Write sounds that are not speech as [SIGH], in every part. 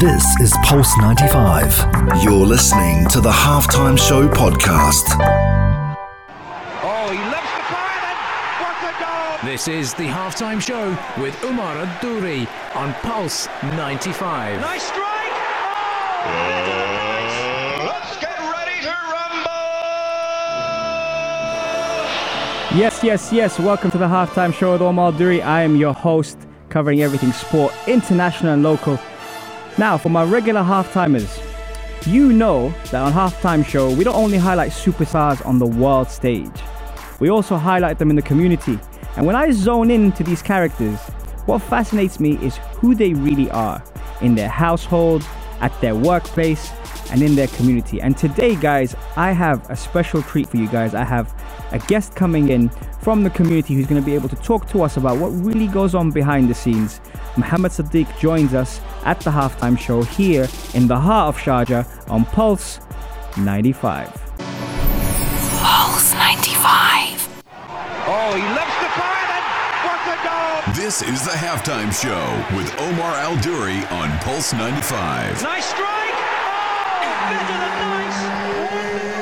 This is Pulse 95. You're listening to the Halftime Show podcast. Oh, he lifts the fire and what a goal! This is the halftime show with Umar Adouri on Pulse 95. Nice strike! Oh! Let's get ready to rumble! Yes, yes, yes. Welcome to the halftime show with Omar Duri. I am your host, covering everything sport, international and local. Now, for my regular halftimers, you know that on halftime show we don't only highlight superstars on the world stage, we also highlight them in the community. And when I zone in to these characters, what fascinates me is who they really are in their household, at their workplace, and in their community. And today, guys, I have a special treat for you guys. I have a guest coming in from the community who's going to be able to talk to us about what really goes on behind the scenes. Muhammad Sidiq joins us at the halftime show here in the heart of Sharjah on Pulse 95. Pulse 95. Oh, he lifts the fire and what a goal! This is the halftime show with Omar Al Duri on Pulse 95. Nice strike! Oh! Into the nice!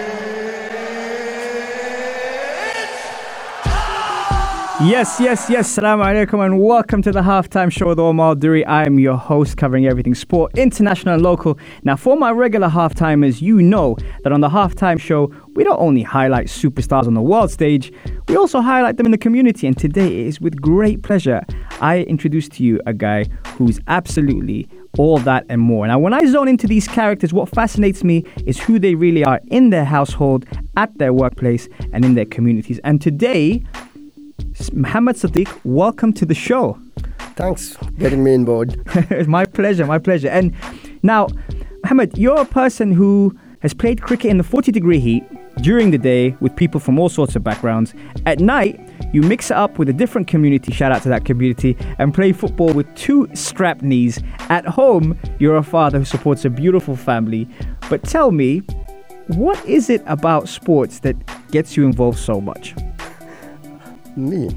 Yes, yes, yes. Salaam alaikum and welcome to the halftime show with Omar Duri. I am your host covering everything sport, international and local. Now, for my regular halftimers, you know that on the halftime show, we don't only highlight superstars on the world stage, we also highlight them in the community. And today it is with great pleasure I introduce to you a guy who's absolutely all that and more. Now, when I zone into these characters, what fascinates me is who they really are in their household, at their workplace, and in their communities. And today, Muhammad Sidiq, welcome to the show. Thanks for getting me on board. [LAUGHS] it's my pleasure, my pleasure. And now, Muhammad, you're a person who has played cricket in the 40 degree heat during the day with people from all sorts of backgrounds. At night, you mix it up with a different community, shout out to that community, and play football with two strapped knees. At home, you're a father who supports a beautiful family. But tell me, what is it about sports that gets you involved so much? Me,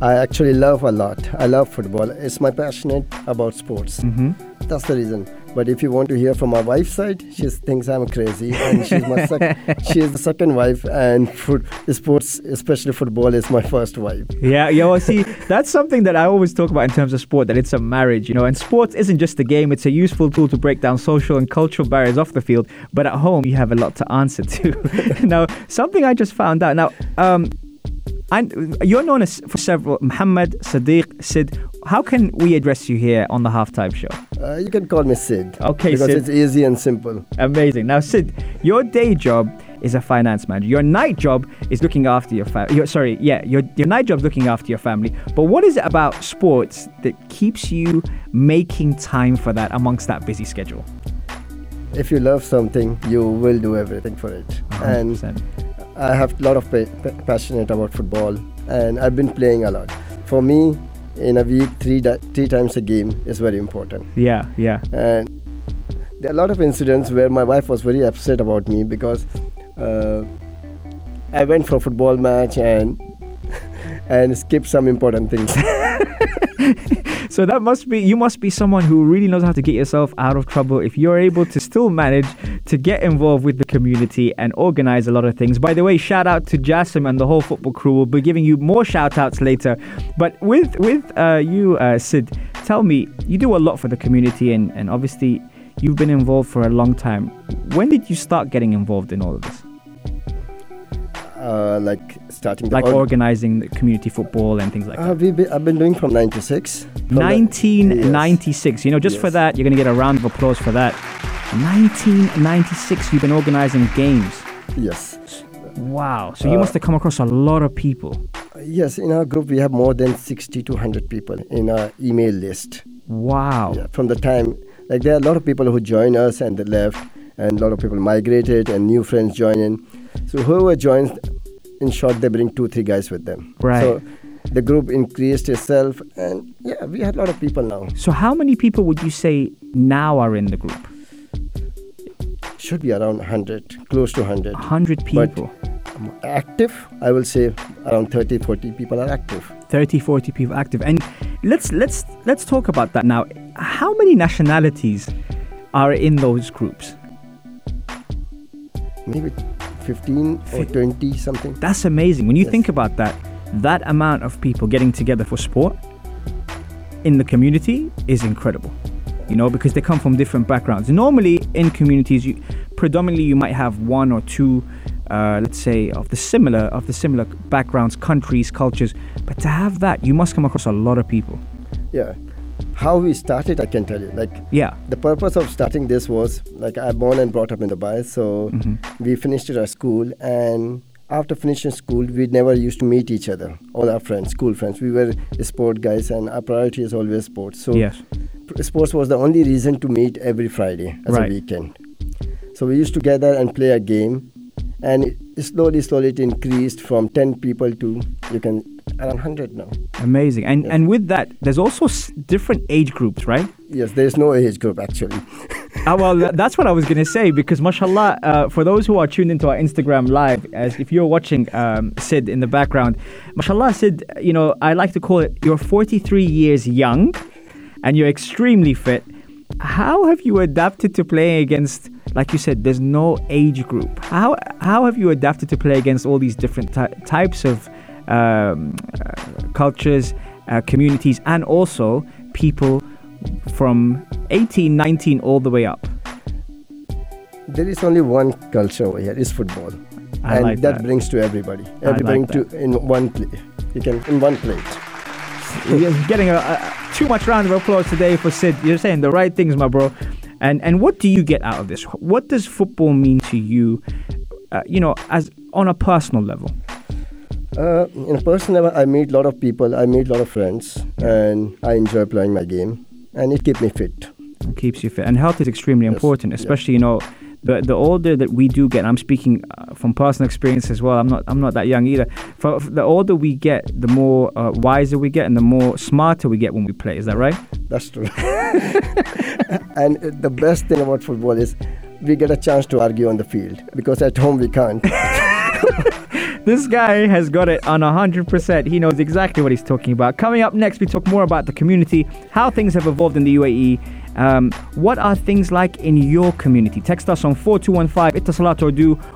I actually love a lot. I love football. It's my passionate about sports. Mm-hmm. That's the reason. But if you want to hear from my wife's side, she thinks I'm crazy, and she's my sec- [LAUGHS] she is the second wife, and sports, especially football, is my first wife. Yeah, yeah. Well, see, that's something that I always talk about in terms of sport. That it's a marriage, you know. And sports isn't just a game; it's a useful tool to break down social and cultural barriers off the field. But at home, you have a lot to answer to. [LAUGHS] now, something I just found out. Now, um, and you're known as for several Muhammad Sidiq Sid. How can we address you here on the halftime show? Uh, you can call me Sid. Okay, because Sid. it's easy and simple. Amazing. Now, Sid, your day job is a finance manager. Your night job is looking after your family. Sorry, yeah, your your night job is looking after your family. But what is it about sports that keeps you making time for that amongst that busy schedule? If you love something, you will do everything for it. And 100%. I have a lot of pa- pa- passionate about football, and I've been playing a lot. For me, in a week, three di- three times a game is very important. yeah, yeah. And there are a lot of incidents where my wife was very upset about me because uh, I went for a football match and [LAUGHS] and skipped some important things. [LAUGHS] So that must be you must be someone who really knows how to get yourself out of trouble if you're able to still manage to get involved with the community and organize a lot of things. By the way, shout out to Jassim and the whole football crew. We'll be giving you more shout outs later. But with with uh, you, uh, Sid, tell me, you do a lot for the community and, and obviously you've been involved for a long time. When did you start getting involved in all of this? uh, like starting Like org- organizing the community football and things like Uh, that. we be, I've been doing from '96. 1996. You know, just for that, you're going to get a round of applause for that. 1996, you've been organizing games. Yes. Wow. So you Uh, must have come across a lot of people. Yes, in our group we have more than 60 to 100 people in our email list. Wow. Yeah, from the time, like there are a lot of people who join us and they left, and a lot of people migrated and new friends join in. So whoever joins, in short, they bring two, three guys with them. Right. So the group increased itself, and yeah, we had a lot of people now. So how many people would you say now are in the group? Should be around 100, close to 100. 100 people. Um, active, I will say around 30, 40 people are active. 30 40 people active and let's let's let's talk about that now how many nationalities are in those groups? Maybe 15 or 20 something. That's amazing. When you Yes. think about that, that amount of people getting together for sport in the community is incredible. You know, because they come from different backgrounds. Normally, in communities, you predominantly you might have one or two, uh, let's say, of the similar of the similar backgrounds, countries, cultures. But to have that, you must come across a lot of people. Yeah. How we started, I can tell you. Like Yeah. the purpose of starting this was like I'm born and brought up in Dubai, so we finished at our school, and after finishing school, we never used to meet each other, all our friends, school friends. We were sport guys, and our priority is always sports. So Yes. Sports was the only reason to meet every Friday as Right. a weekend. So we used to gather and play a game, and it, slowly, slowly it increased from 10 people to you can around 100 now. Amazing. And Yes. and with that, there's also s- different age groups, right? Yes, there is no age group actually. Ah, well, [LAUGHS] that's what I was going to say because, mashallah, uh, for those who are tuned into our Instagram live, as if you're watching um, Sid in the background, mashallah, Sid, you know, I like to call it you're 43 years young and you're extremely fit. How have you adapted to playing against, like you said, there's no age group? How, how have you adapted to play against all these different ty- types of um, uh, cultures, uh, communities, and also people from 18, 19 all the way up? There is only one culture over here. It's football. I and like that, that. brings to everybody. Everybody like to in one plate. You can in one plate. [LAUGHS] You're getting a, a, too much round of applause today for Sid. You're saying the right things, my bro. And and what do you get out of this? What does football mean to you? Uh, you know, as on a personal level. Uh, in a personal level, I meet a lot of people. I meet a lot of friends, and I enjoy playing my game, and it keeps me fit. It keeps you fit, and health is extremely Yes, important, yeah. especially you know. The, the older that we do get, I'm speaking uh, from personal experience as well. I'm not I'm not that young either. For, for the older we get, the more uh, wiser we get, and the more smarter we get when we play. Is that right? That's true. [LAUGHS] and the best thing about football is we get a chance to argue on the field because at home we can't. [LAUGHS] This guy has got it on 100%. He knows exactly what he's talking about. Coming up next, we talk more about the community, how things have evolved in the UAE. Um, what are things like in your community? Text us on 4215 Etisalat or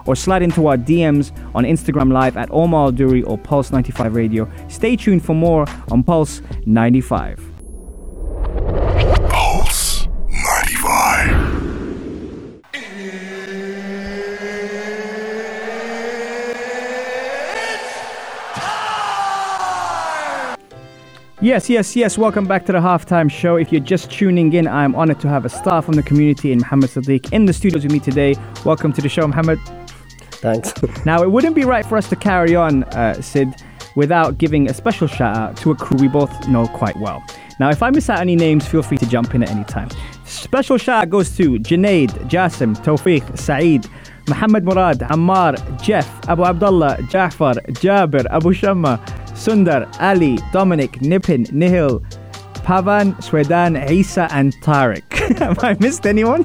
or slide into our DMs on Instagram Live at Omar Duri or Pulse 95 Radio. Stay tuned for more on Pulse 95. Yes, yes, yes. Welcome back to the halftime show. If you're just tuning in, I'm honored to have a star from the community in Muhammad Sidiq in the studios with me today. Welcome to the show, Muhammad. Thanks. [LAUGHS] Now, it wouldn't be right for us to carry on, uh, Sid, without giving a special shout out to a crew we both know quite well. Now, if I miss out any names, feel free to jump in at any time. Special shout out goes to Junaid, Jasim, Tawfiq, Saeed, Muhammad Murad, Ammar, Jeff, Abu Abdullah, Jafar, Jabir, Abu Shamma, Sundar, Ali, Dominic, Nipin, Nihil, Pavan, Swedan, Isa, and Tariq. [LAUGHS] Have I missed anyone?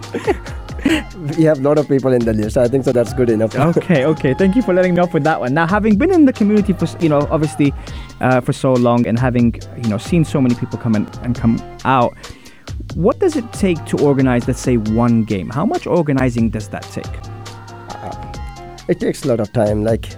[LAUGHS] we have a lot of people in the list. I think so. That's good enough. [LAUGHS] okay, okay. Thank you for letting me off with that one. Now, having been in the community for you know obviously uh, for so long and having you know seen so many people come in and come out, what does it take to organize, let's say, one game? How much organizing does that take? It takes a lot of time. Like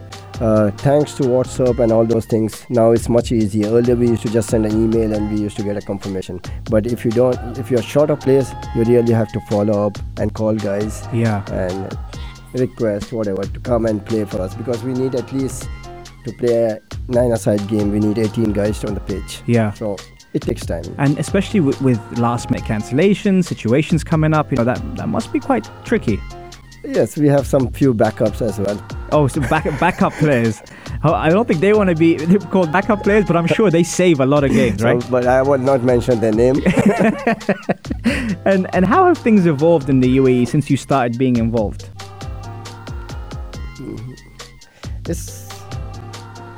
uh, thanks to WhatsApp and all those things, now it's much easier. Earlier we used to just send an email and we used to get a confirmation. But if you don't, if you're short of players, you really have to follow up and call guys Yeah. and request whatever to come and play for us because we need at least to play a nine-a-side game. We need 18 guys on the pitch. Yeah. So it takes time. And especially with, with last minute cancellations, situations coming up, you know that that must be quite tricky. Yes, we have some few backups as well. Oh, so back, backup players. I don't think they want to be [LAUGHS] called backup players, but I'm sure they save a lot of games, right? So, but I will not mention their name. [LAUGHS] And and how have things evolved in the UAE since you started being involved? it's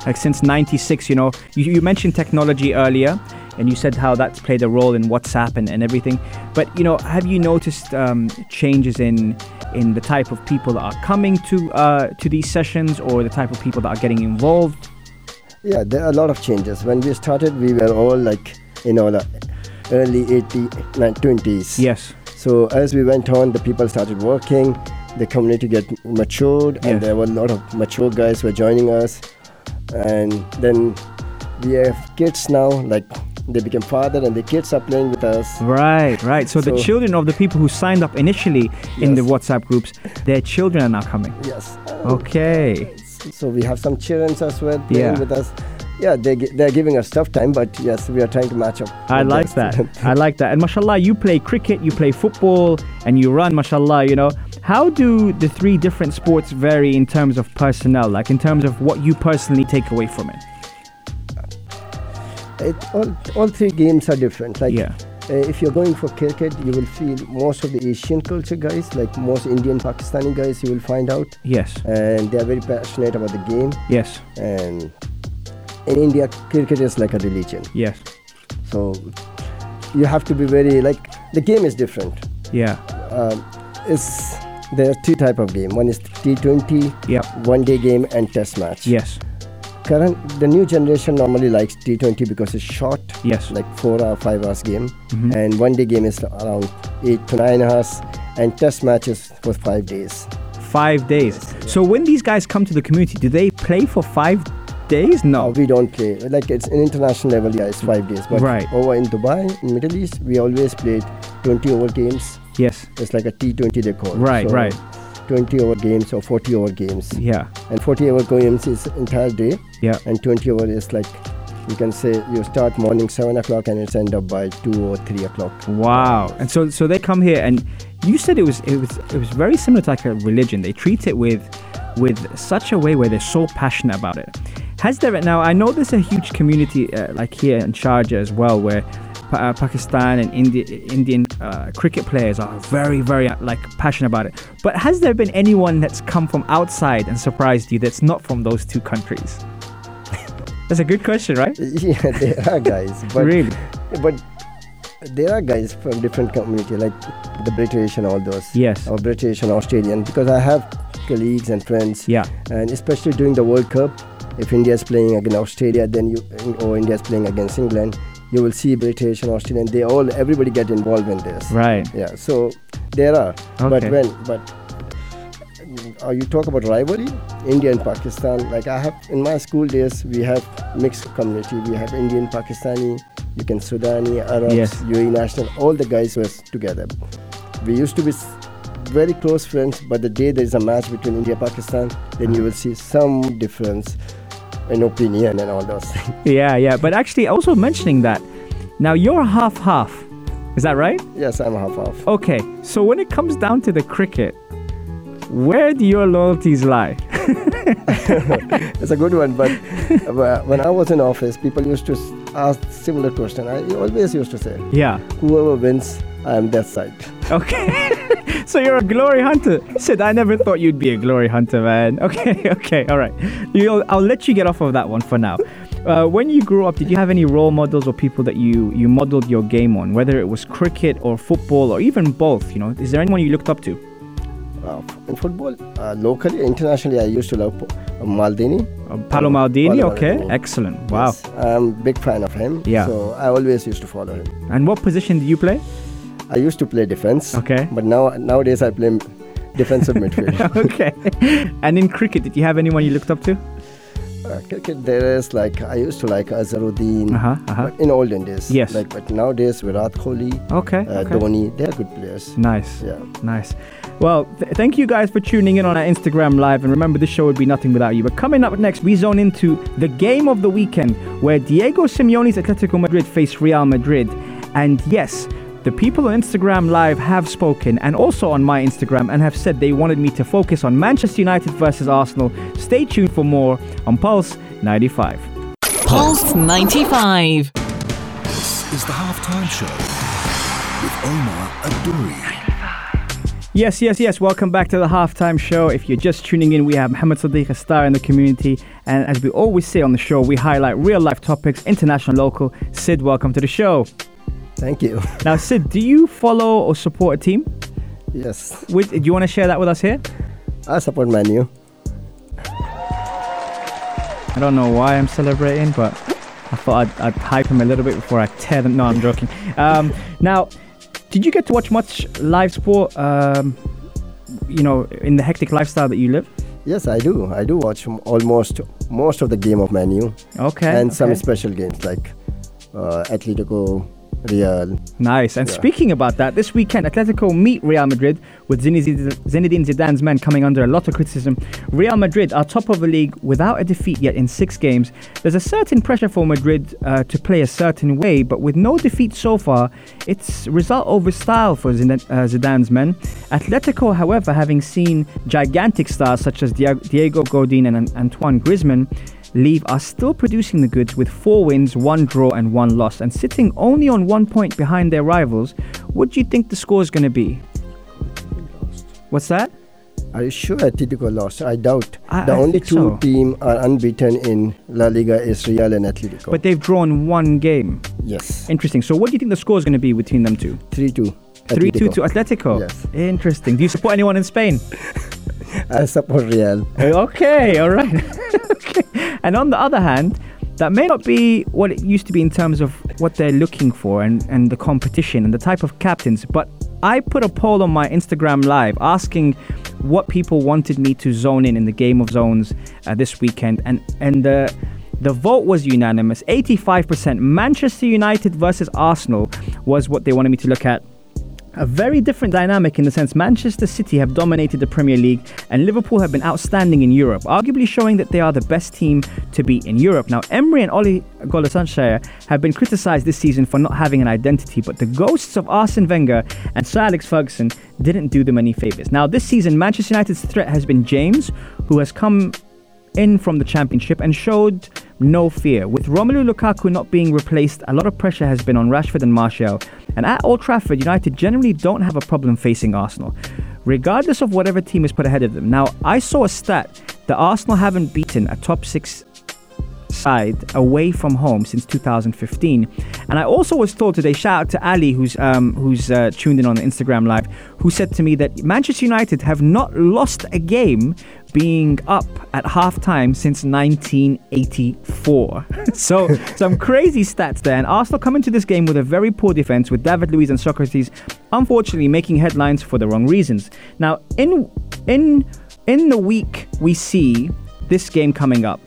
Like since '96, you know, you, you mentioned technology earlier, and you said how that's played a role in WhatsApp and, and everything. But you know, have you noticed um, changes in in the type of people that are coming to uh, to these sessions, or the type of people that are getting involved? Yeah, there are a lot of changes. When we started, we were all like, you know, the early 80s, 20s. Yes. So as we went on, the people started working, the community get matured, Yes. and there were a lot of mature guys were joining us. And then we have kids now, like they became father, and the kids are playing with us. Right, right. So, the children of the people who signed up initially in the WhatsApp groups, their children are now coming. Yes. Okay. So we have some children as well playing Yeah. with us. Yeah, they, they're giving us tough time, but yes, we are trying to match up. I like that. [LAUGHS] I like that. And mashallah, you play cricket, you play football, and you run, mashallah, you know. How do the three different sports vary in terms of personnel, like in terms of what you personally take away from it? It, all, all three games are different. Like Yeah. uh, if you're going for cricket, you will feel most of the Asian culture guys, like most Indian, Pakistani guys, you will find out, Yes. and they are very passionate about the game. Yes. And in India, cricket is like a religion. Yes. So you have to be very like the game is different. Yeah. Um, it's there are two type of game. One is T20, Yep. one day game, and Test match. Yes. Current the new generation normally likes T20 because it's short. Yes. like four or five hours game Mhm. and one day game is around eight to nine hours and test matches for five days Five days. So when these guys come to the community, do they play for five days? uh, No. we don't play like it's an international level yeah it's five days but Right. over in dubai in middle east we always played 20 over games Yes. it's like a t20 they call. Right, So right. 20 over games or 40 over games Yeah. and 40 over games is entire day Yeah. and 20 over is like you can say you start morning 7 o'clock and it's end up by 2 or 3 o'clock Wow. And so so they come here and you said it was it was it was very similar to like a religion. They treat it with with such a way where they're so passionate about it. Has there now I know there's a huge community uh, like here in Sharjah as well where uh, Pakistan and India, Indian uh, cricket players are very, very uh, like passionate about it. But has there been anyone that's come from outside and surprised you that's not from those two countries? [LAUGHS] That's a good question, right? [LAUGHS] yeah there are guys but really? but there are guys from different community like the british and all those Yes. or british and australian because i have colleagues and friends Yeah. and especially during the world cup if india is playing against australia then you or india is playing against england you will see british and australian they all everybody get involved in this Right. yeah so there are Okay. but when but uh, you talk about rivalry india and pakistan like i have in my school days we have mixed community we have indian pakistani you can sudani arabs Yes. uae national all the guys were together we used to be very close friends but the day there is a match between india pakistan then you will see some difference in opinion and all those things [LAUGHS] Yeah, yeah. But actually, also mentioning that, now you're half half. Is that right? yes i'm half half Okay. So when it comes down to the cricket, where do your loyalties lie? [LAUGHS] It's a good one, [LAUGHS] but when I was in office, people used to ask similar question. I always used to say, Yeah. "Whoever wins, I am that side." Okay. So you're a glory hunter. Sid, I never thought you'd be a glory hunter, man. [LAUGHS] Okay, okay, all right. You'll, I'll let you get off of that one for now. Uh, when you grew up, did you have any role models or people that you, you modeled your game on, whether it was cricket or football or even both? You know, is there anyone you looked up to? Uh, in football, uh, locally, internationally, I used to love uh, Maldini. Uh, Paolo Maldini, Paolo okay, Maldini. excellent. Wow. Yes, I'm a big fan of him. Yeah. So I always used to follow him. And what position did you play? I used to play defense. Okay. But now nowadays I play defensive [LAUGHS] midfield. [LAUGHS] okay. and in cricket, did you have anyone you looked up to? uh, cricket, there is like I used to like Azharuddin. Uh huh. Uh huh. In olden days. Yes. Like, but nowadays Virat Kohli, Okay. uh, okay. Dhoni, they are good players. Nice. Yeah. Nice. Well, th- thank you guys for tuning in on our Instagram live. And remember, this show would be nothing without you. But coming up next, we zone into the game of the weekend where Diego Simeone's Atletico Madrid face Real Madrid. And yes, the people on Instagram live have spoken and also on my Instagram and have said they wanted me to focus on Manchester United versus Arsenal. Stay tuned for more on Pulse 95. Pulse 95. This is the halftime show with Omar Adouri. Yes, yes, yes. Welcome back to the halftime show. If you're just tuning in, we have Mohammed Sidiq, a star in the community. And as we always say on the show, we highlight real life topics, international, local. Sid, welcome to the show. Thank you. [LAUGHS] Now, Sid, do you follow or support a team? yes. Do you want to share that with us here? I support Manu. I don't know why I'm celebrating, but I thought I'd, I'd hype him a little bit before I tear them. No, I'm joking. Um, now, Did you get to watch much live sport? Um, you know, in the hectic lifestyle that you live. Yes, I do. I do watch almost most of the game of Manu Okay. and some special games like uh, Atletico, Real. Nice. And Yeah. speaking about that, this weekend Atletico meet Real Madrid with Zinedine Zidane's men coming under a lot of criticism. Real Madrid are top of the league without a defeat yet in six games. There's a certain pressure for Madrid uh, to play a certain way, but with no defeat so far, it's result over style for uh, Zidane's men. Atletico, however, having seen gigantic stars such as Diego Godin and Antoine Griezmann leave are still producing the goods with four wins, one draw, and one loss, and sitting only on one point behind their rivals. What do you think the score is going to be? What's that? Are you sure Atletico lost? I doubt. I- the I only two so. team are unbeaten in La Liga is Real and Atletico. But they've drawn one game. yes, Interesting. So, what do you think the score is going to be between them two? three two. 3 2 to Atletico. Yes. Interesting. Do you support anyone in Spain? [LAUGHS] [LAUGHS] Real. okay, all right. [LAUGHS] okay. And on the other hand, that may not be what it used to be in terms of what they're looking for and, and the competition and the type of captains. But I put a poll on my Instagram live asking what people wanted me to zone in in the game of zones uh, this weekend, and and the the vote was unanimous. 85% Manchester United versus Arsenal was what they wanted me to look at a very different dynamic in the sense Manchester City have dominated the Premier League and Liverpool have been outstanding in Europe, arguably showing that they are the best team to beat in Europe. Now, Emery and Oli Golasanshire have been criticised this season for not having an identity, but the ghosts of Arsene Wenger and Sir Alex Ferguson didn't do them any favours. Now, this season, Manchester United's threat has been James, who has come in from the championship and showed no fear. With Romelu Lukaku not being replaced, a lot of pressure has been on Rashford and Martial. And at Old Trafford, United generally don't have a problem facing Arsenal, regardless of whatever team is put ahead of them. Now, I saw a stat that Arsenal haven't beaten a top six side away from home since 2015. And I also was told today, shout out to Ali, who's um, who's uh, tuned in on Instagram Live, who said to me that Manchester United have not lost a game being up at halftime since 1984. [LAUGHS] so some crazy stats there. And Arsenal come into this game with a very poor defense, with David Luiz and Sokratis, unfortunately making headlines for the wrong reasons. Now, in in in the week we see this game coming up.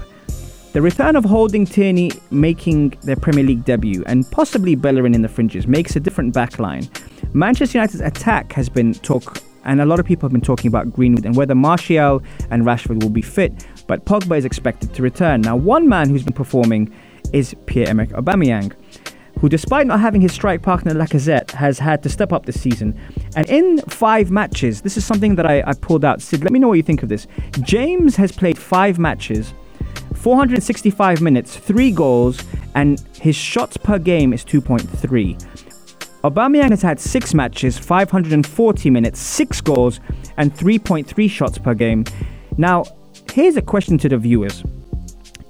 The return of Holding Tierney making their Premier League debut and possibly Bellerin in the fringes makes a different backline. Manchester United's attack has been talk, and a lot of people have been talking about Greenwood and whether Martial and Rashford will be fit, but Pogba is expected to return. Now, one man who's been performing is Pierre-Emerick Aubameyang, who despite not having his strike partner Lacazette has had to step up this season. And in five matches, this is something that I, I pulled out. Sid, let me know what you think of this. James has played five matches 465 minutes, three goals, and his shots per game is 2.3. Aubameyang has had six matches, 540 minutes, six goals, and 3.3 shots per game. Now, here's a question to the viewers: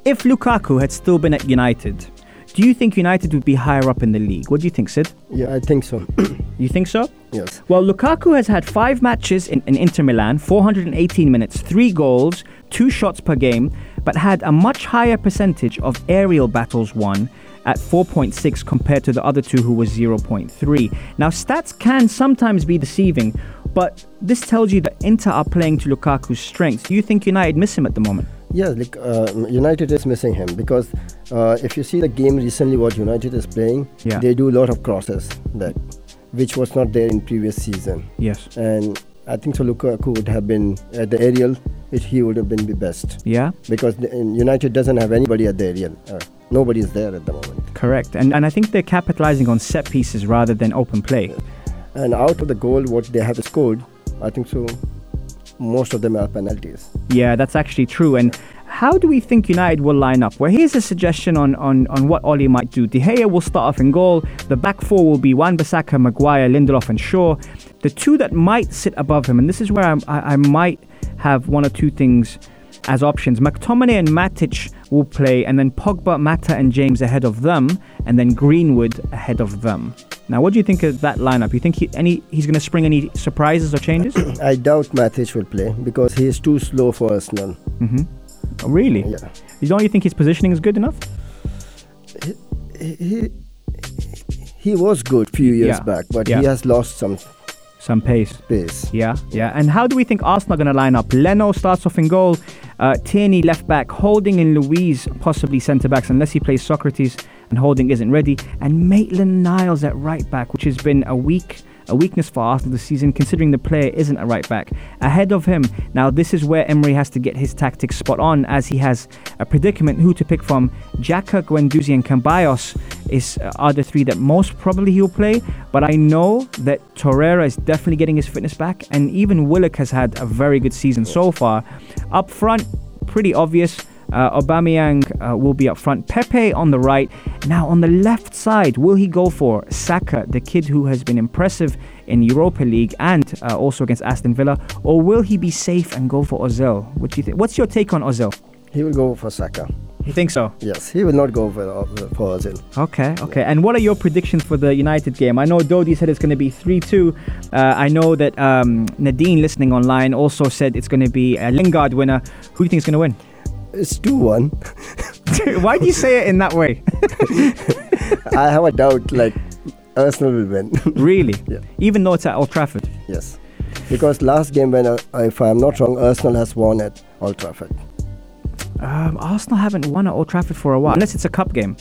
If Lukaku had still been at United, do you think United would be higher up in the league? What do you think, Sid? Yeah, I think so. [COUGHS] You think so? yes. Well, Lukaku has had five matches in, in Inter Milan, 418 minutes, three goals, two shots per game, but had a much higher percentage of aerial battles won at 4.6 compared to the other two who was 0.3. Now, stats can sometimes be deceiving, but this tells you that Inter are playing to Lukaku's strengths. Do you think United miss him at the moment? Yeah, like uh, United is missing him because uh, if you see the game recently, what United is playing, Yeah. they do a lot of crosses that, which was not there in previous season. Yes. And I think so. Lukaku would have been at the aerial. It, he would have been the best Yeah, because the, United doesn't have anybody at the aerial. Uh, nobody is there at the moment. correct. And, and I think they're capitalizing on set pieces rather than open play. And out of the goal, what they have scored, I think so. Most of them are penalties. Yeah, that's actually true. And how do we think United will line up? Well, here's a suggestion on, on, on what Ole might do. De Gea will start off in goal. The back four will be Wan-Bissaka, Maguire, Lindelof, and Shaw. The two that might sit above him, and this is where I'm, I, I might have one or two things as options. McTominay and Matic will play, and then Pogba, Mata, and James ahead of them, and then Greenwood ahead of them. Now, what do you think of that lineup? You think he, any he's going to spring any surprises or changes? [CLEARS THROAT] I doubt Matic will play because he is too slow for Arsenal. Mm-hmm. Oh, really? Yeah. Don't you think his positioning is good enough? he, he he was good few years Yeah. back, but Yeah. he has lost some Some pace. pace. Yeah, yeah. And how do we think Arsenal are going to line up? Leno starts off in goal, uh, Tierney left back, Holding and Luiz possibly centre backs unless he plays Sokratis and Holding isn't ready, and Maitland Niles at right back, which has been a weak. A weakness for Arsenal this season, considering the player isn't a right back. Ahead of him, now this is where Emery has to get his tactics spot on, as he has a predicament who to pick from. Xhaka, Guendouzi, and Ceballos is uh, are the three that most probably he'll play. But I know that Torreira is definitely getting his fitness back, and even Willock has had a very good season so far. Up front, pretty obvious. Uh, Aubameyang uh, will be up front. Pepe on the right. Now on the left side, will he go for Saka, the kid who has been impressive in Europa League and uh, also against Aston Villa, or will he be safe and go for Ozil? What do you think? What's your take on Ozil? He will go for Saka. You think so? Yes, he will not go for for Ozil. Okay, okay. And what are your predictions for the United game? I know Dodi said it's going to be 3 2. Uh, I know that um, Nadine, listening online, also said it's going to be a Lingard winner. Who do you think is going to win? It's two one. Why do you say it in that way? [LAUGHS] I have a doubt like Arsenal will win. really? [LAUGHS] Yeah. Even though it's at Old Trafford? yes, because last game when uh, if I'm not wrong, Arsenal has won at Old Trafford. Um, Arsenal haven't won at Old Trafford for a while, unless it's a cup game.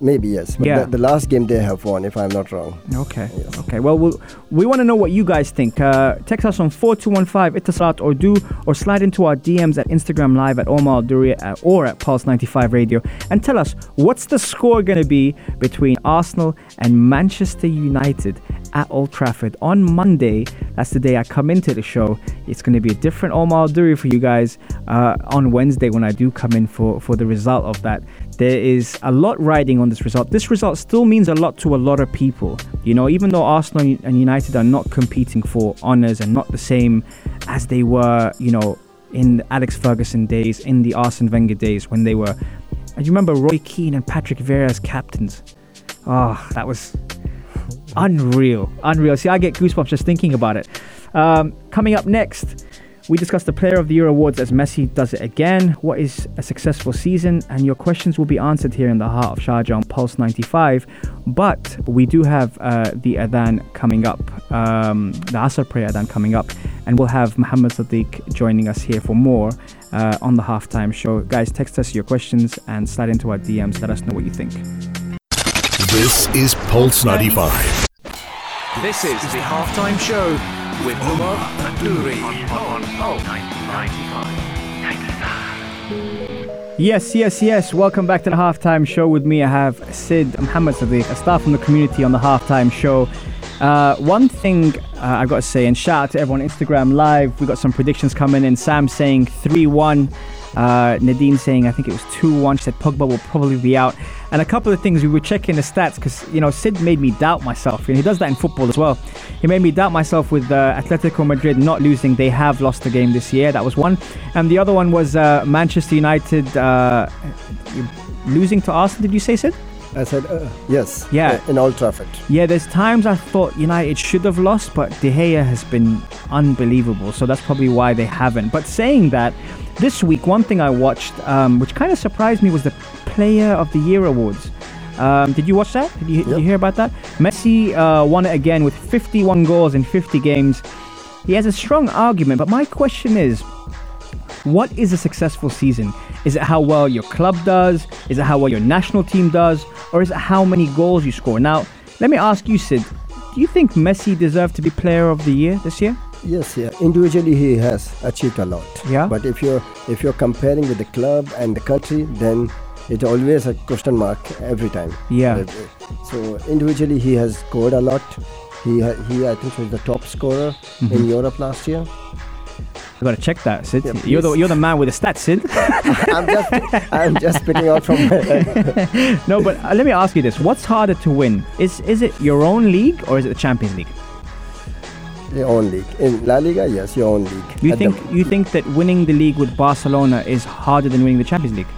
Maybe yes, but Yeah. the, the last game they have won, if I'm not wrong. Okay. Yes. Okay. Well, we'll we want to know what you guys think. Uh, text us on 4215 Etisalat or do or slide into our DMs at Instagram Live at Omar Duri uh, or at Pulse 95 Radio and tell us what's the score going to be between Arsenal and Manchester United at Old Trafford on Monday. That's the day I come into the show. It's going to be a different Omar Duri for you guys uh, on Wednesday when I do come in for, for the result of that. There is a lot riding on this result. This result still means a lot to a lot of people. You know, even though Arsenal and United are not competing for honours and not the same as they were, you know, in Alex Ferguson days, in the Arsene Wenger days when they were. You remember Roy Keane and Patrick Vieira as captains? Oh, that was unreal. Unreal. See, I get goosebumps just thinking about it. Um, coming up next, we discuss the Player of the Year awards as Messi does it again. What is a successful season? And your questions will be answered here in the heart of Sharjah on Pulse 95. But we do have uh, the Adhan coming up, um, the Asr prayer Adhan coming up, and we'll have Muhammad Sidiq joining us here for more uh, on the halftime show. Guys, text us your questions and slide into our DMs. Let us know what you think. This is Pulse 95. This is the halftime show with Omar Duri on Pulse 95. Yes, yes, yes. Welcome back to the halftime show. With me, I have Sid Muhammad Sidiq, a star from the community on the halftime show. Uh, one thing uh, I've got to say, and shout out to everyone on Instagram Live. We got some predictions coming in. Sam saying 3 1. Uh, Nadine saying I think it was 2 1. She said Pogba will probably be out. And a couple of things we were checking the stats because, you know, Sid made me doubt myself. And he does that in football as well. He made me doubt myself with uh, Atletico Madrid not losing. They have lost the game this year. That was one. And the other one was uh, Manchester United uh, losing to Arsenal. Did you say, Sid? I said uh, yes. Yeah. in Old Trafford. Yeah, there's times I thought United should have lost, but De Gea has been unbelievable. So that's probably why they haven't. But saying that, this week, one thing I watched, um, which kind of surprised me, was the Player of the Year awards. Um, did you watch that? Did you, did you hear about that? Messi uh, won it again with 51 goals in 50 games. He has a strong argument, but my question is what is a successful season? Is it how well your club does? Is it how well your national team does? Or is it how many goals you score? Now, let me ask you, Sid, do you think Messi deserved to be player of the year this year? Yes, yeah. Individually, he has achieved a lot. Yeah. But if you're if you're comparing with the club and the country, then it's always a question mark every time. Yeah. Uh, So individually, he has scored a lot. He he I think was the top scorer Mm-hmm. in Europe last year. I've gotta check that, Sid. Yeah, you're the you're the man with the stats, Sid. [LAUGHS] [LAUGHS] I'm just I'm just spitting out from my head. [LAUGHS] no, but uh, let me ask you this: What's harder to win? Is is it your own league or is it the Champions League? Your own league. In La Liga, yes, your own league. You At the- think you think that winning the league with Barcelona is harder than winning the Champions League?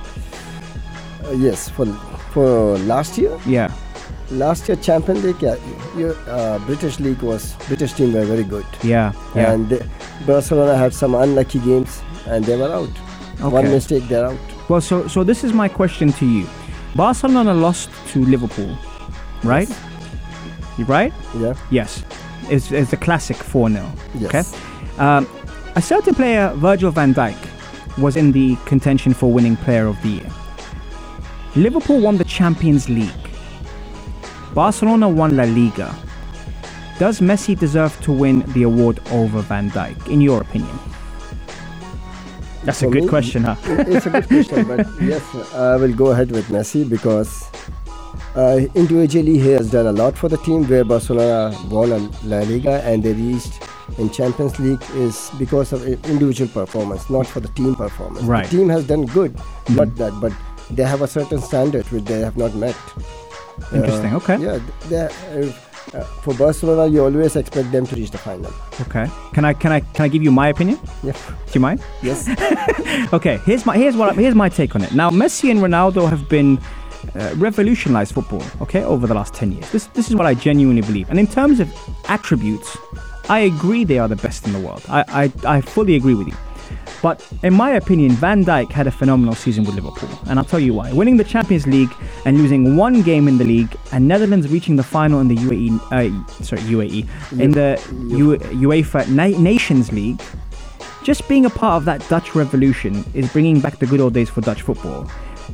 uh, yes, for for last year, Yeah. last year Champions League, yeah, your uh, British league was British team were very good. Yeah. Yeah. and they- Barcelona had some unlucky games and they were out. One mistake, they're out. Well, so so this is my question to you. Barcelona lost to Liverpool, right? right? Yeah. Yes. It's, it's a classic 4 0. Yes. Okay. Um, a certain player, Virgil van Dijk, was in the contention for winning player of the year. Liverpool won the Champions League. Barcelona won La Liga. Does Messi deserve to win the award over Van Dijk, in your opinion? That's a good me, question, huh? it's a good question, but [LAUGHS] yes, I will go ahead with Messi because uh, individually he has done a lot for the team. Where Barcelona won La Liga and they reached in Champions League is because of individual performance, not for the team performance. Right. The team has done good, not that, but they have a certain standard which they have not met. Interesting, Uh, okay. Yeah, they, uh, uh, for Barcelona, you always expect them to reach the final. Okay. Can I can I can I give you my opinion? Yeah. Do you mind? Yes. [LAUGHS] Okay, here's my here's what here's my take on it. Now, Messi and Ronaldo have been uh, revolutionized football. Okay, over the last ten years. This this is what I genuinely believe. And in terms of attributes, I agree they are the best in the world. I I, I fully agree with you. But in my opinion, Van Dijk had a phenomenal season with Liverpool, and I'll tell you why. Winning the Champions League and losing one game in the league, and Netherlands reaching the final in the UAE, uh, sorry UAE, in the U- UEFA Na- Nations League, just being a part of that Dutch revolution is bringing back the good old days for Dutch football.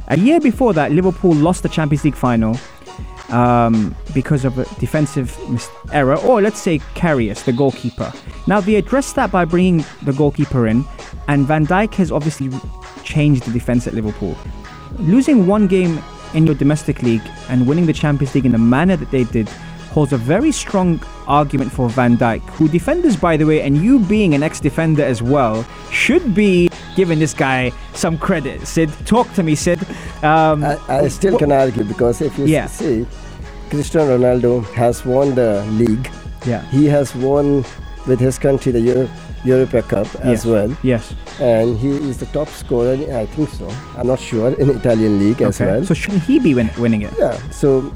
A year before that, Liverpool lost the Champions League final um, because of a defensive error, or let's say Karius, the goalkeeper. Now they addressed that by bringing the goalkeeper in, and Van Dijk has obviously changed the defense at Liverpool. Losing one game in your domestic league and winning the Champions League in the manner that they did holds a very strong argument for Van Dijk, who defenders, by the way, and you being an ex-defender as well, should be giving this guy some credit. Sid, talk to me, Sid. Um, I, I still can argue because if you Yeah. see, Cristiano Ronaldo has won the league. Yeah. He has won with his country the Euro, Europa Cup as Yes. well, Yes. and he is the top scorer. I think so. I'm not sure in Italian league as well. So shouldn't he be win- winning it? yeah. So,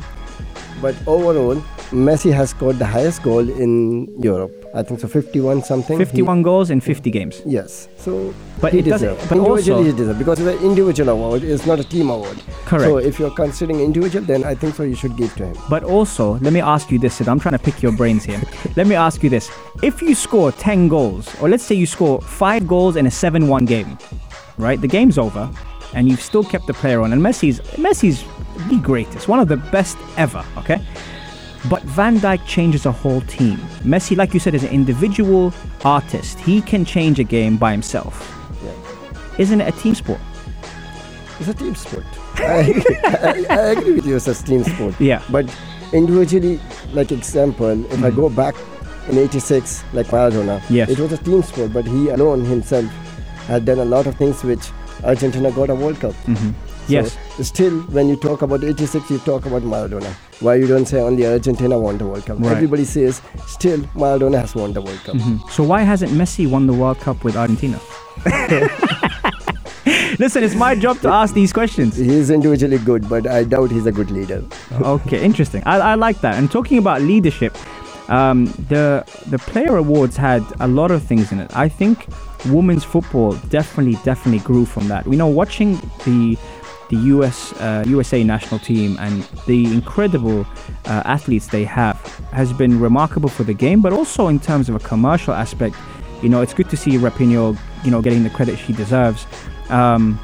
but overall, Messi has scored the highest goal in Europe. I think so, 51 something. He- 51 goals in 50 games. Yes. So, But he it doesn't- deserves. but individually also- he deserves because it's an individual award. It's not a team award. Correct. So if you're considering individual, then I think so you should give to him. But also, let me ask you this, Sid. I'm trying to pick your brains here. [LAUGHS] let me ask you this. If you score 10 goals, or let's say you score 5 goals in a 7 1 game, right? The game's over, and you've still kept the player on. And Messi's, Messi's the greatest, one of the best ever, okay? But Van Dijk changes a whole team. Messi, like you said, is an individual artist. He can change a game by himself. Isn't it a team sport? It's a team sport. [LAUGHS] I, I, I agree with you. It's a team sport. Yeah. But individually, like example, if I mm. go back in '86, like Maradona, Yes. it was a team sport. But he alone himself had done a lot of things which Argentina got a World Cup. Mm-hmm. So Yes. Still, when you talk about '86, you talk about Maradona. Why you don't say only Argentina won the World Cup? Right. Everybody says still Maradona has won the World Cup. So why hasn't Messi won the World Cup with Argentina? [LAUGHS] Listen, it's my job to ask these questions. He's individually good, but I doubt he's a good leader. [LAUGHS] Okay, interesting. I, I like that. And talking about leadership, um, the the player awards had a lot of things in it. I think women's football definitely definitely grew from that. We know watching the the US uh, USA national team and the incredible uh, athletes they have has been remarkable for the game, but also in terms of a commercial aspect. You know, it's good to see Rapinoe, you know, getting the credit she deserves. Um,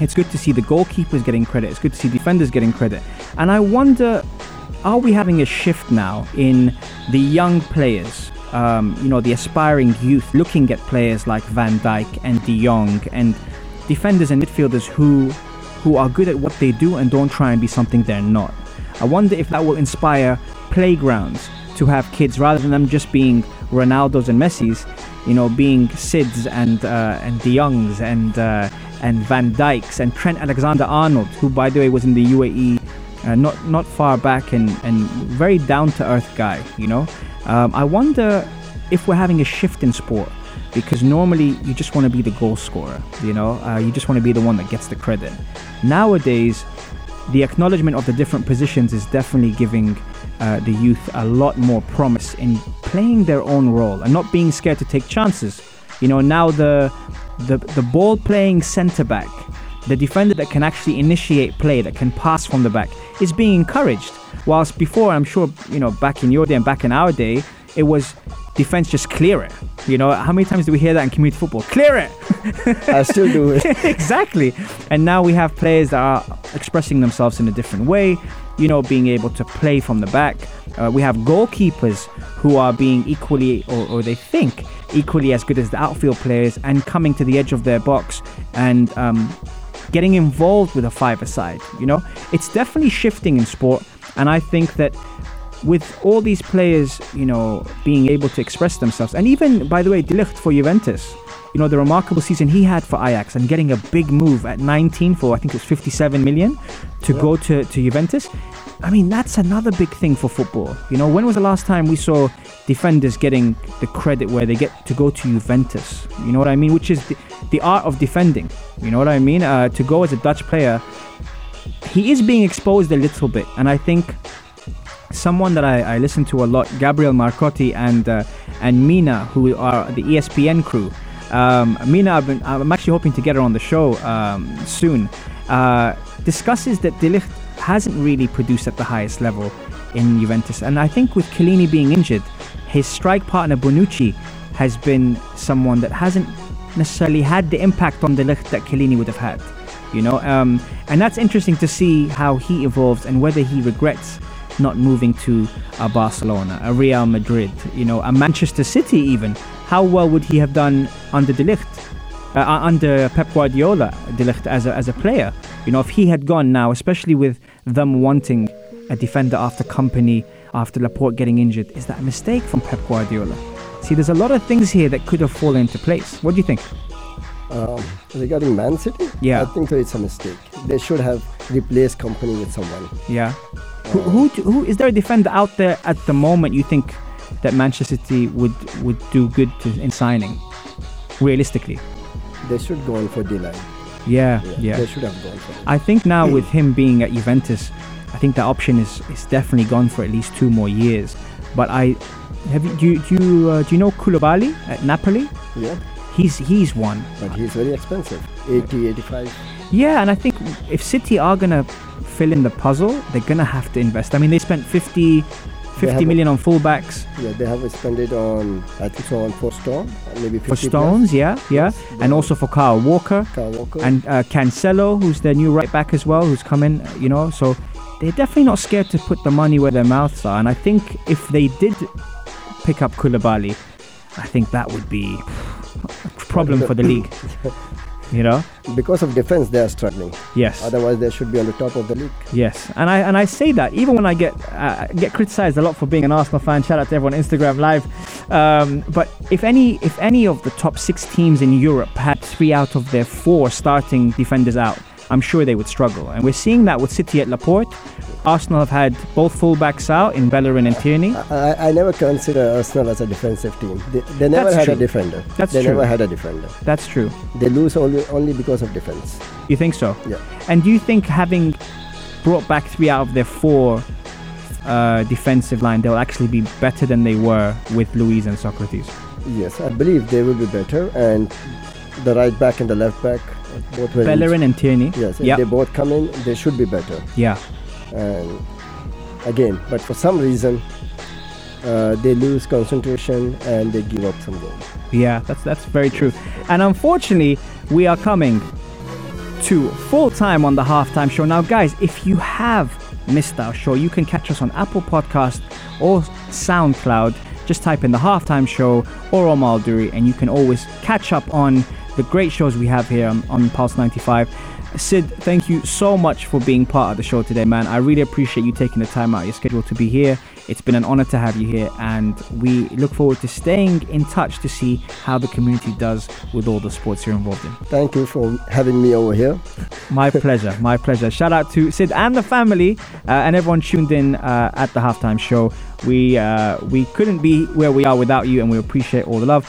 it's good to see the goalkeepers getting credit. It's good to see defenders getting credit. And I wonder, are we having a shift now in the young players? Um, you know, the aspiring youth looking at players like Van Dijk and De Jong and defenders and midfielders who who are good at what they do and don't try and be something they're not. I wonder if that will inspire playgrounds to have kids rather than them just being Ronaldos and Messis, you know, being Sids and uh, and De Jongs and uh, and Van Dijks and Trent Alexander-Arnold, who by the way was in the UAE uh, not not far back and and very down to earth guy, you know. Um, I wonder if we're having a shift in sport because normally you just want to be the goal scorer, you know, uh, you just want to be the one that gets the credit. Nowadays, the acknowledgement of the different positions is definitely giving uh, the youth a lot more promise in playing their own role and not being scared to take chances. You know, now the the, the ball playing centre back, the defender that can actually initiate play, that can pass from the back, is being encouraged. Whilst before, I'm sure, you know, back in your day and back in our day, it was defense just clear it. You know, how many times do we hear that in community football? Clear it! I still do it. [LAUGHS] exactly. And now we have players that are expressing themselves in a different way, you know, being able to play from the back. Uh, we have goalkeepers who are being equally, or, or they think, equally as good as the outfield players and coming to the edge of their box and um, getting involved with a five side. You know, it's definitely shifting in sport. And I think that with all these players, you know, being able to express themselves, and even, by the way, De Ligt for Juventus, you know, the remarkable season he had for Ajax and getting a big move at 19 for, I think it was 57 million to go to, to Juventus. I mean, that's another big thing for football. You know, when was the last time we saw defenders getting the credit where they get to go to Juventus? You know what I mean? Which is the, the art of defending. You know what I mean? Uh, to go as a Dutch player, he is being exposed a little bit. And I think someone that I, I listen to a lot, Gabriel Marcotti and uh, and Mina, who are the ESPN crew. Um, Mina, I've been, I'm actually hoping to get her on the show um, soon. Uh, discusses that De hasn't really produced at the highest level in Juventus, and I think with Chiellini being injured, his strike partner Bonucci has been someone that hasn't necessarily had the impact on De that Chiellini would have had. You know, um, and that's interesting to see how he evolves and whether he regrets not moving to a Barcelona, a Real Madrid, you know, a Manchester City even. How well would he have done under De Ligt, uh, uh, under Pep Guardiola, De Ligt as a, as a player? You know, if he had gone now, especially with them wanting a defender after Kompany, after Laporte getting injured, is that a mistake from Pep Guardiola? See, there's a lot of things here that could have fallen into place. What do you think? Um, regarding Man City, Yeah. I think that it's a mistake. They should have replaced Kompany with someone. Yeah. Who, who, who is there a defender out there at the moment you think that Manchester City would would do good to, in signing? Realistically, They should go on for Dylan. yeah, Yeah, yeah. They should have gone for. I think now with him being at Juventus, I think that option is is definitely gone for at least two more years. But I have you do you do you, uh, do you know Koulibaly at Napoli? Yeah, He's he's one. but he's very expensive. 80, 85. Yeah, and I think if City are gonna fill in the puzzle, they're gonna have to invest. I mean, they spent 50, 50 have a- million on fullbacks. Yeah, they have spent it on, I think so, on for Stone, maybe 50 for Stones, yeah, yeah, and also for Kyle Walker Kyle Walker. and uh, Cancelo, who's their new right back as well, who's coming. You know, so they're definitely not scared to put the money where their mouths are. And I think if they did pick up Koulibaly, I think that would be a problem for the league. [LAUGHS] You know, because of defense, they are struggling. yes, Otherwise, they should be on the top of the league. yes, and I and I say that even when I get uh, get criticized a lot for being an Arsenal fan. Shout out to everyone on Instagram live. Um, but if any if any of the top six teams in Europe had three out of their four starting defenders out, I'm sure they would struggle. And we're seeing that with City at Laporte. Arsenal have had both fullbacks out in Bellerin and Tierney. I, I- I never consider Arsenal as a defensive team. They, they never That's had true. a defender. That's they true. never had a defender. That's true. They lose only only because of defense. You think so? Yeah. And do you think having brought back three out of their four uh, defensive line, they'll actually be better than they were with Luiz and Sokratis? Yes, I believe they will be better. And the right back and the left back, both Bellerin and Tierney. Yes, Yep. they both come in, they should be better. Yeah. And again, but for some reason, uh, they lose concentration and they give up some goals. Yeah, that's that's very true. And unfortunately, we are coming to full time on the halftime show. Now, guys, if you have missed our show, you can catch us on Apple Podcast or SoundCloud. Just type in the halftime show or Omar Duri, and you can always catch up on the great shows we have here on, on Pulse 95. Sid, thank you so much for being part of the show today, man. I really appreciate you taking the time out of your schedule to be here. It's been an honor to have you here, and we look forward to staying in touch to see how the community does with all the sports you're involved in. Thank you for having me over here. My [LAUGHS] pleasure, my pleasure. Shout out to Sid and the family uh, and everyone tuned in uh, at the halftime show. We uh, we couldn't be where we are without you, and we appreciate all the love.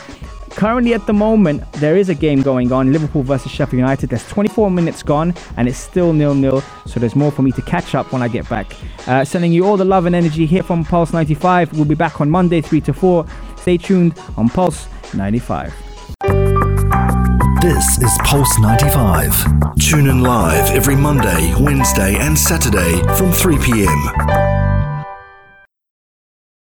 Currently, at the moment, there is a game going on Liverpool versus Sheffield United. There's 24 minutes gone, and it's still nil nil. So there's more for me to catch up when I get back. Uh, sending you all the love and energy here from Pulse 95. We'll be back on Monday, 3 to 4. Stay tuned on Pulse 95. This is Pulse 95. Tune in live every Monday, Wednesday, and Saturday from 3 p.m.